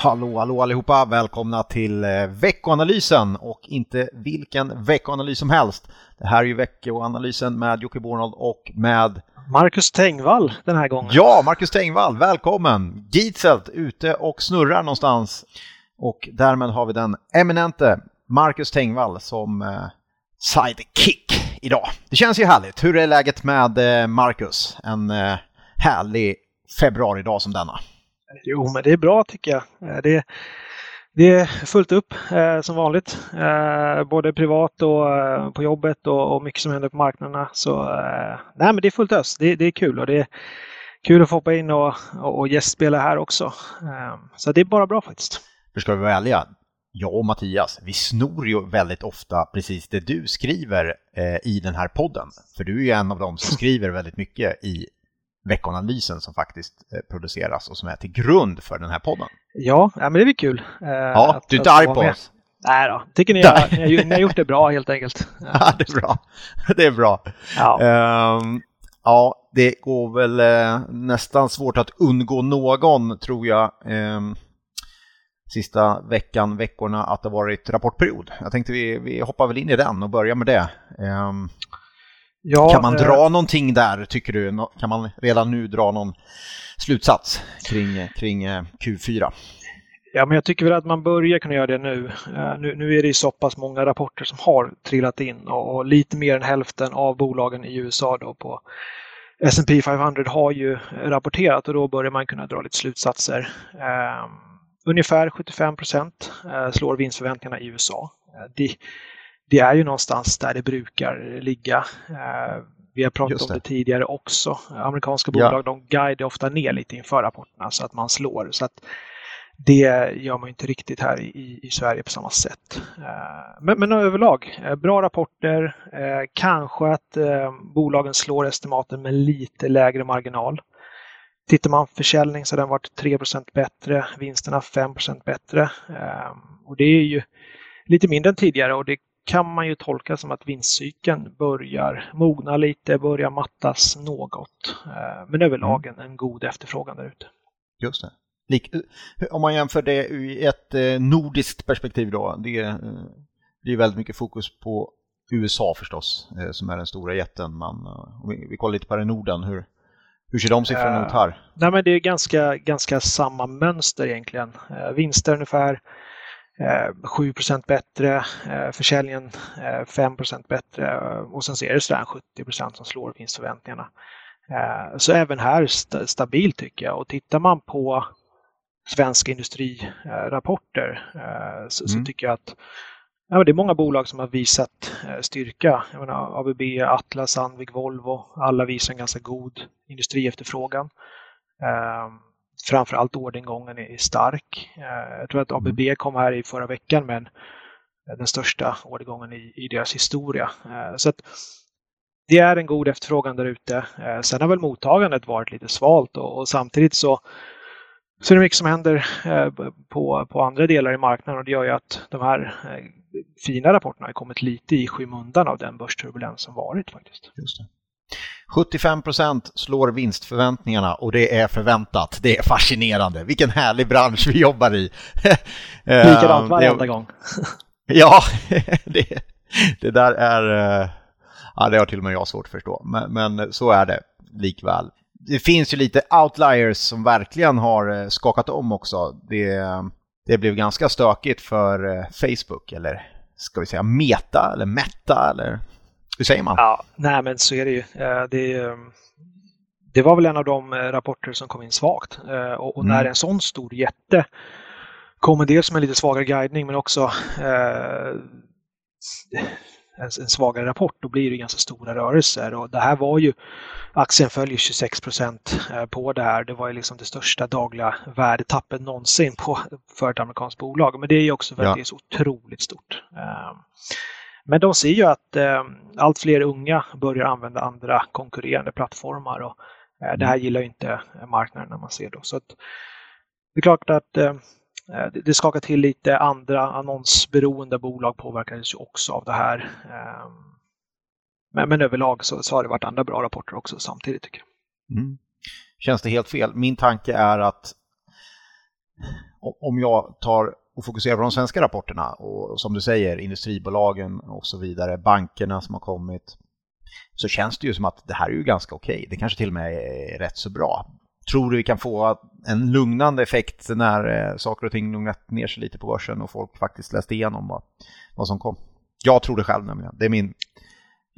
Hallå, hallå allihopa! Välkomna till eh, veckoanalysen och inte vilken veckoanalys som helst. Det här är ju veckoanalysen med Jocke Bornold och med Marcus Tengvall den här gången. Ja, Marcus Tengvall, välkommen! Gitzelt ute och snurrar någonstans. Och därmed har vi den eminente Marcus Tengvall som eh, sidekick idag. Det känns ju härligt. Hur är läget med eh, Marcus? En eh, härlig februaridag som denna. Jo, men det är bra tycker jag. Eh, det, det är fullt upp eh, som vanligt, eh, både privat och eh, på jobbet och, och, mycket som händer på marknaderna. Så eh, nej, men det är fullt ös. Det, det, är kul och det är kul att få hoppa in och, och, och gästspela här också. Eh, så det är bara bra faktiskt. För ska vi vara ärliga, jag och Mattias, vi snor ju väldigt ofta precis det du skriver eh, i den här podden. För du är ju en av dem som skriver väldigt mycket i veckanalysen som faktiskt eh, produceras och som är till grund för den här podden. Ja, men det är väl kul. Eh, ja, att, du är inte arg på oss? Nej då, tycker ni, har, ni, ni har gjort det bra helt enkelt. Ja, det är bra. Det är bra. Ja, um, ja det går väl uh, nästan svårt att undgå någon, tror jag, um, sista veckan, veckorna, att det varit rapportperiod. Jag tänkte vi, vi hoppar väl in i den och börjar med det. Um, Ja, kan man dra eh, någonting där, tycker du? Kan man redan nu dra någon slutsats kring, kring eh, Q4? Ja, men jag tycker väl att man börjar kunna göra det nu. Uh, nu. Nu är det så pass många rapporter som har trillat in och, och lite mer än hälften av bolagen i USA då på S&P 500 har ju rapporterat och då börjar man kunna dra lite slutsatser. Uh, ungefär 75 procent uh, slår vinstförväntningarna i USA. Det, det är ju någonstans där det brukar ligga. Eh, vi har pratat om det tidigare också. Amerikanska bolag ja. de guidar ofta ner lite inför rapporterna så att man slår. Så att det gör man inte riktigt här i, i Sverige på samma sätt. Eh, men, men överlag, eh, bra rapporter. Kanske att bolagen slår estimaten med lite lägre marginal. Tittar man försäljning så har den varit 3% bättre, vinsterna 5% bättre. Och det är ju lite mindre än tidigare och det kan man ju tolka som att vinstcykeln börjar mogna lite, börjar mattas något. Eh, men överlag mm. en, god efterfrågan där ute. Just det. Om man jämför det i ett eh, nordiskt perspektiv då, det eh, blir väldigt mycket fokus på USA förstås, som är den stora jätten. Man, om vi, kollar lite på det i Norden, hur, hur ser de siffrorna ut här? Nej, men det är ganska, ganska samma mönster egentligen. vinster ungefär 7 eh, bättre, eh, försäljningen 5 eh, bättre och sen ser det sådär 70% som slår vinstförväntningarna. Så även här stabilt tycker jag och tittar man på svenska industrirapporter så, mm. tycker jag att ja, det är många bolag som har visat styrka. Jag menar, ABB, Atlas, Sandvik, Volvo, alla visar en ganska god industriefterfrågan framförallt orderingången är stark. Eh, jag tror att ABB mm. kom här i förra veckan med den största orderingången i, i deras historia. Eh, så att det är en god efterfrågan där ute. Eh, sen har väl mottagandet varit lite svalt och, och samtidigt så, så är det mycket som händer på, på andra delar i marknaden och det gör ju att de här fina rapporterna har kommit lite i skymundan av den börsturbulens som varit faktiskt. Just det. 75% slår vinstförväntningarna och det är förväntat. Det är fascinerande. Vilken härlig bransch vi jobbar i. Likadant ehm, varenda gång. ja, det, det där är... Eh, ja, det har till och med jag svårt att förstå, men, men så är det likväl. Det finns ju lite outliers som verkligen har eh, skakat om också. Det, det blev ganska stökigt för eh, Facebook, eller ska vi säga Meta eller Meta eller hur säger man? Ja, nej men så är det ju. Eh, det, det var väl en av de eh, rapporter som kom in svagt. Eh, och, när mm. en sån stor jätte kommer dels med lite svagare guidning men också en, svagare rapport, då blir det ganska stora rörelser. Och det här var ju, aktien följer 26 procent på det här. Det var ju liksom det största dagliga värdetappet någonsin på, för ett amerikanskt bolag. Men det är ju också för att ja. det är så otroligt stort. Men de ser ju att eh, allt fler unga börjar använda andra konkurrerande plattformar och eh, det här mm. gillar inte marknaden när man ser då. Så att, det är klart att eh, det skakar till lite. Andra annonsberoende bolag påverkades ju också av det här. Eh, men, men överlag så, så, har det varit andra bra rapporter också samtidigt tycker jag. Mm. Känns det helt fel? Min tanke är att om jag tar och fokuserar på de svenska rapporterna och som du säger industribolagen och så vidare, bankerna som har kommit, så känns det ju som att det här är ju ganska okej. Okay. Det kanske till och med är rätt så bra. Tror du vi kan få en lugnande effekt när eh, saker och ting lugnat ner sig lite på börsen och folk faktiskt läste igenom vad, vad som kom? Jag tror det själv nämligen. Det är min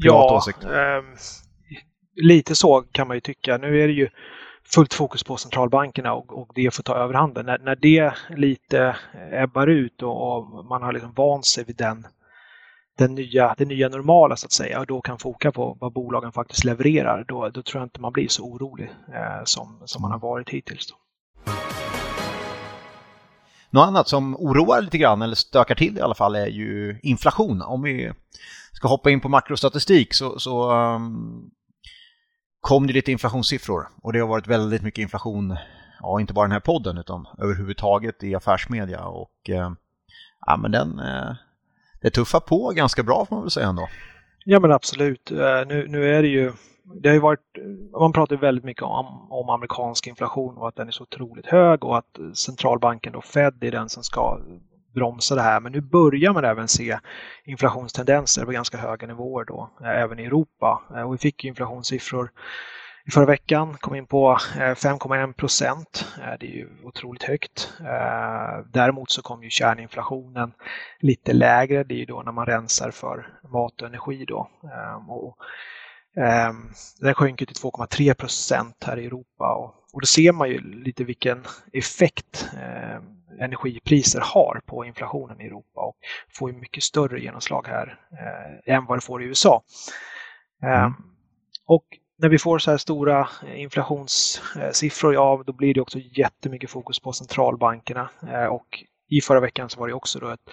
privata ja, åsikt. Eh, lite så kan man ju tycka. Nu är det ju fullt fokus på centralbankerna och, och det får ta överhanden. När, när det lite eh, ebbar ut och, och man har liksom vant sig vid den, den nya, det nya normala så att säga och då kan foka på vad bolagen faktiskt levererar, då, då tror jag inte man blir så orolig eh, som, som man har varit hittills. Då. Något annat som oroar lite grann, eller stökar till i alla fall, är ju inflation. Om vi ska hoppa in på makrostatistik så, så um, kom det lite inflationssiffror och det har varit väldigt mycket inflation, ja inte bara den här podden utan överhuvudtaget i affärsmedia och eh, ja men den, eh, det tuffar på ganska bra får man väl säga ändå. Ja men absolut. Eh, nu, nu är det ju det har ju varit, man pratar väldigt mycket om, om amerikansk inflation och att den är så otroligt hög och att centralbanken då Fed är den som ska bromsa det här. Men nu börjar man även se inflationstendenser på ganska höga nivåer då, eh, även i Europa. Eh, och vi fick inflationssiffror i förra veckan, kom in på eh, 5,1 procent. Det är ju otroligt högt. Däremot så kom ju kärninflationen lite lägre. Det är ju då när man rensar för mat och energi då. Och Ehm, den sjönk till 2,3 procent här i Europa och, och då ser man ju lite vilken effekt ehm, energipriser har på inflationen i Europa och får ju mycket större genomslag här eh, än vad det får i USA. Eh. Och när vi får så här stora eh, inflationssiffror, ja då blir det också jättemycket fokus på centralbankerna eh, och i förra veckan så var det också då ett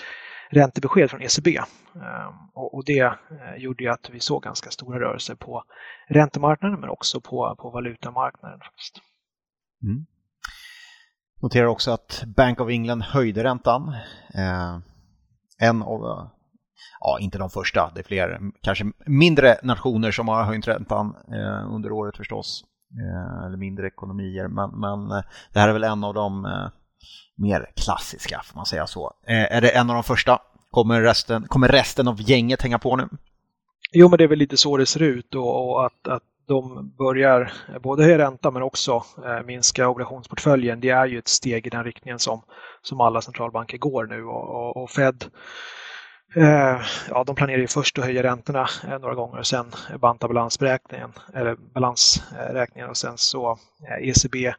räntebesked från ECB. Ehm, och det eh, gjorde ju att vi såg ganska stora rörelser på räntemarknaden men också på, på valutamarknaden. Mm. Noterar också att Bank of England höjde räntan. Eh, en av, ja inte de första, det är fler, kanske mindre nationer som har höjt räntan eh, under året förstås. Eh, eller mindre ekonomier, men, men eh, det här är väl en av de eh, mer klassiska, får man säga så. Eh, är det en av de första? Kommer resten, kommer resten av gänget hänga på nu? Jo, men det är väl lite så det ser ut och, och att, att de börjar eh, både höja ränta men också eh, minska obligationsportföljen. Det är ju ett steg i den riktningen som, som alla centralbanker går nu och, och, och Fed eh, ja, de planerar ju först att höja räntorna eh, några gånger och sen banta balansberäkningen eller balansräkningen och sen så eh, ECB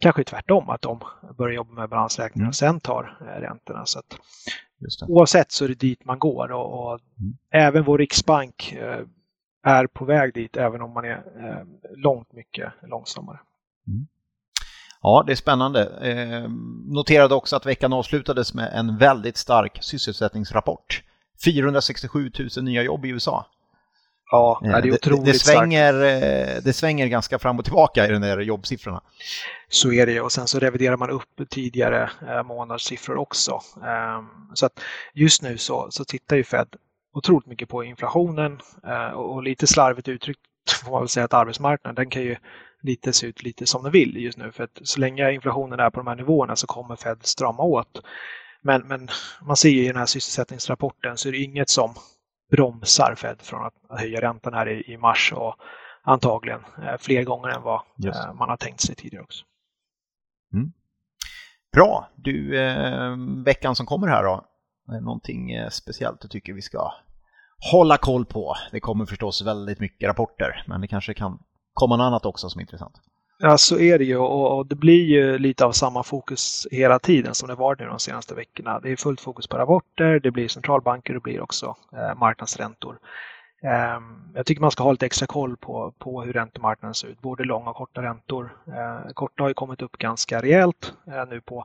kanske tvärtom att de börjar jobba med balansräkningen mm. och sen tar räntorna. Så att, Oavsett så är det dit man går och, och mm. även vår riksbank är på väg dit även om man är eh, långt mycket långsammare. Mm. Ja, det är spännande. Eh, noterade också att veckan avslutades med en väldigt stark sysselsättningsrapport. 467 000 nya jobb i USA. Ja, det är eh, otroligt det, det svänger, starkt. Det svänger ganska fram och tillbaka i de där jobbsiffrorna. Så är det och sen så reviderar man upp tidigare månadssiffror också. Så att just nu så, så tittar ju Fed otroligt mycket på inflationen eh, och lite slarvigt uttryckt får man väl säga att arbetsmarknaden den kan ju lite se ut lite som den vill just nu för att så länge inflationen är på de här nivåerna så kommer Fed strama åt. Men, men man ser ju i den här sysselsättningsrapporten så är det inget som bromsar Fed från att höja räntan här i, i mars och antagligen eh, fler gånger än vad eh, man har tänkt sig tidigare också. Mm. Bra! Du, eh, veckan som kommer här då, någonting eh, speciellt du tycker vi ska hålla koll på? Det kommer förstås väldigt mycket rapporter, men det kanske kan komma något annat också som är intressant. Ja, så är det ju och det blir ju lite av samma fokus hela tiden som det varit nu de senaste veckorna. Det är fullt fokus på rapporter, det blir centralbanker och det blir också eh, marknadsräntor. Eh, jag tycker man ska ha lite extra koll på, på hur räntemarknaden ser ut, både långa och korta räntor. Eh, korta har ju kommit upp ganska rejält eh, nu på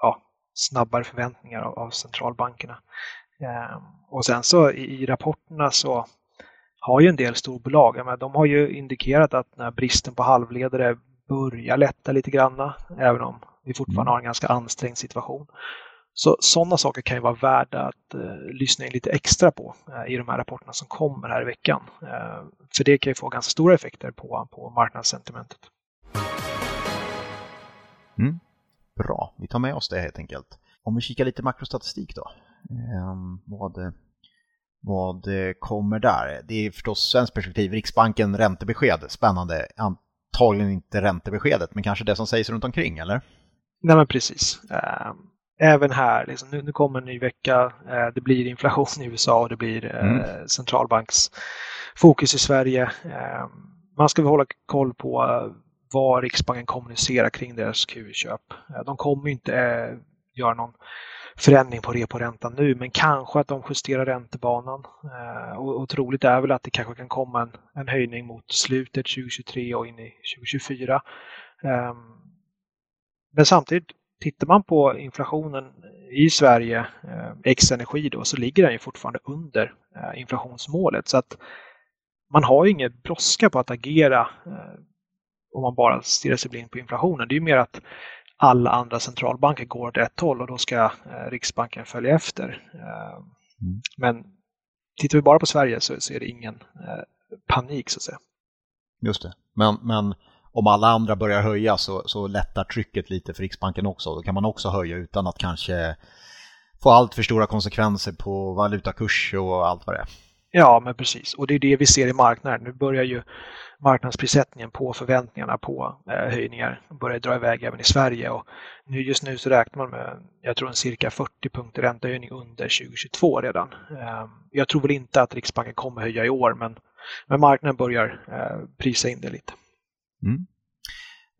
ja, snabbare förväntningar av, av centralbankerna. Eh, och sen så i, i rapporterna så har ju en del storbolag, men de har ju indikerat att när bristen på halvledare börjar lätta lite granna, även om vi fortfarande mm. har en ganska ansträngd situation. Så sådana saker kan ju vara värda att eh, lyssna in lite extra på eh, i de här rapporterna som kommer här i veckan. Eh, för det kan ju få ganska stora effekter på, på marknadssentimentet. Mm. Bra, vi tar med oss det helt enkelt. Om vi kikar lite makrostatistik då. Eh, vad, vad kommer där? Det är förstås svenskt perspektiv, Riksbanken räntebesked, spännande. Antagligen inte räntebeskedet, men kanske det som sägs runt omkring, eller? Nej, men precis. Ehm, även här, liksom, nu, nu kommer en ny vecka, eh, det blir inflation i USA och det blir eh, mm. centralbanksfokus i Sverige. Ehm, man ska hålla koll på vad Riksbanken kommunicerar kring deras Q-köp. Eh, de kommer inte göra någon förändring på reporäntan nu, men kanske att de justerar räntebanan. Eh, och, och troligt är väl att det kanske kan komma en, en höjning mot slutet 2023 och in i 2024. Ehm, men samtidigt Tittar man på inflationen i Sverige, eh, ex energi då, så ligger den ju fortfarande under eh, inflationsmålet. Så att man har ju ingen brådska på att agera om man bara stirrar sig blind på inflationen. Det är ju mer att alla andra centralbanker går åt ett håll och då ska Riksbanken följa efter. Mm. Men tittar vi bara på Sverige så, så är det ingen panik så att säga. Just det. Men, men om alla andra börjar höja så, så lättar trycket lite för Riksbanken också. Då kan man också höja utan att kanske få allt för stora konsekvenser på valutakurs och allt vad det är. Ja, men precis. Och det är det vi ser i marknaden. Nu börjar ju marknadsprissättningen på förväntningarna på eh, höjningar börja dra iväg även i Sverige. Och nu, just nu så räknar man med, jag tror en cirka 40 punkter räntehöjning under 2022 redan. Eh, jag tror väl inte att Riksbanken kommer höja i år, men, men marknaden börjar eh, prisa in det lite. Mm.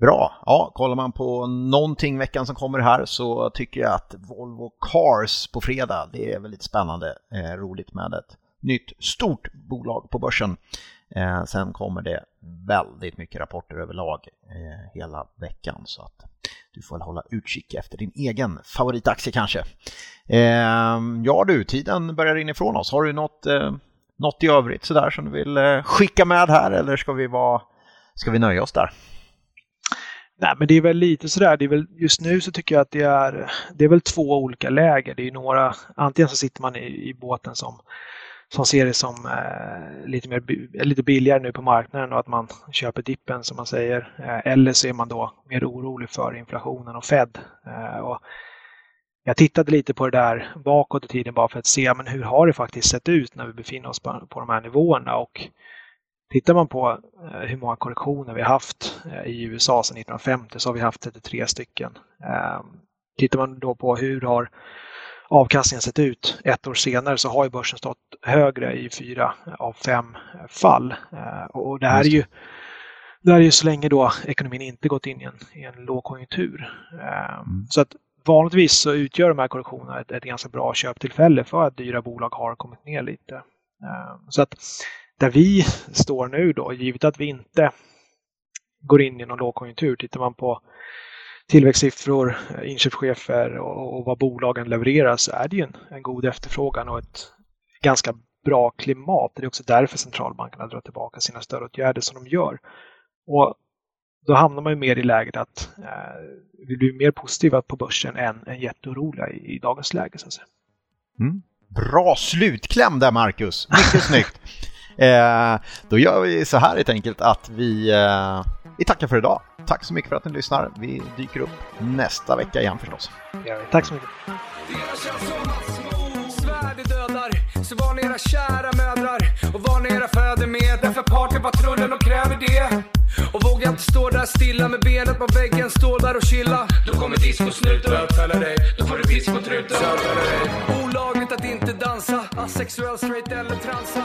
Bra, ja, kollar man på någonting veckan som kommer här så tycker jag att Volvo Cars på fredag, det är väldigt spännande, eh, roligt med det nytt stort bolag på börsen. Eh, sen kommer det väldigt mycket rapporter överlag eh, hela veckan så att du får hålla utkik efter din egen favoritaktie kanske. Eh, ja du, tiden börjar rinna ifrån oss. Har du något, eh, något i övrigt sådär som du vill eh, skicka med här eller ska vi vara Ska vi nöja oss där? Nej, men det är väl lite sådär. Det är väl, just nu så tycker jag att det är, det är väl två olika läger. Det är några, antingen så sitter man i, i båten som, som ser det som eh, lite, mer, lite billigare nu på marknaden och att man köper dippen som man säger. Eh, eller så är man då mer orolig för inflationen och Fed. Eh, och jag tittade lite på det där bakåt i tiden bara för att se men hur har det faktiskt sett ut när vi befinner oss på, på de här nivåerna. Och Tittar man på eh, hur många korrektioner vi har haft eh, i USA sedan 1950 så har vi haft 33 stycken. Eh, tittar man då på hur har avkastningen sett ut ett år senare så har ju börsen stått högre i fyra av fem fall. Eh, och det här är ju det här är ju så länge då ekonomin inte gått in i en, i en lågkonjunktur. Ehm, mm. Så att vanligtvis så utgör de här korrektionerna ett, ett ganska bra köptillfälle för att dyra bolag har kommit ner lite. Ehm, så att där vi står nu då, givet att vi inte går in i någon lågkonjunktur, tittar man på tillväxtsiffror, inköpschefer och, och vad bolagen levererar så är det ju en, en god efterfrågan och ett ganska bra klimat. Det är också därför centralbankerna drar tillbaka sina stödåtgärder som de gör. Och då hamnar man ju mer i läget att eh, vi blir mer positiva på börsen än, än jätteoroliga i, i dagens läge. Så att säga. Mm. Bra slutkläm där Marcus, mycket snyggt. Eh, då gör vi så här helt enkelt att vi, eh, vi tackar för idag. Tack så mycket för att ni lyssnar. Vi dyker upp nästa vecka igen förstås. Ja, tack så mycket. Så var ni era kära mödrar och var ni era fäder med. Därför partypatrullen och kräver det. Och våga inte stå där stilla med benet på väggen, stå där och chilla. Då kommer discosnuten bötfälla dig. Då får du piss på truten. Olagligt att inte dansa, asexuell, straight eller transa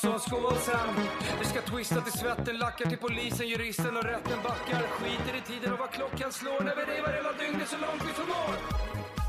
så skålsam. Du ska twista till svetten, lackar till polisen, juristen och rätten backar. Skiter i tiden och vad klockan slår, när vi revar hela dygnet så långt vi förmår.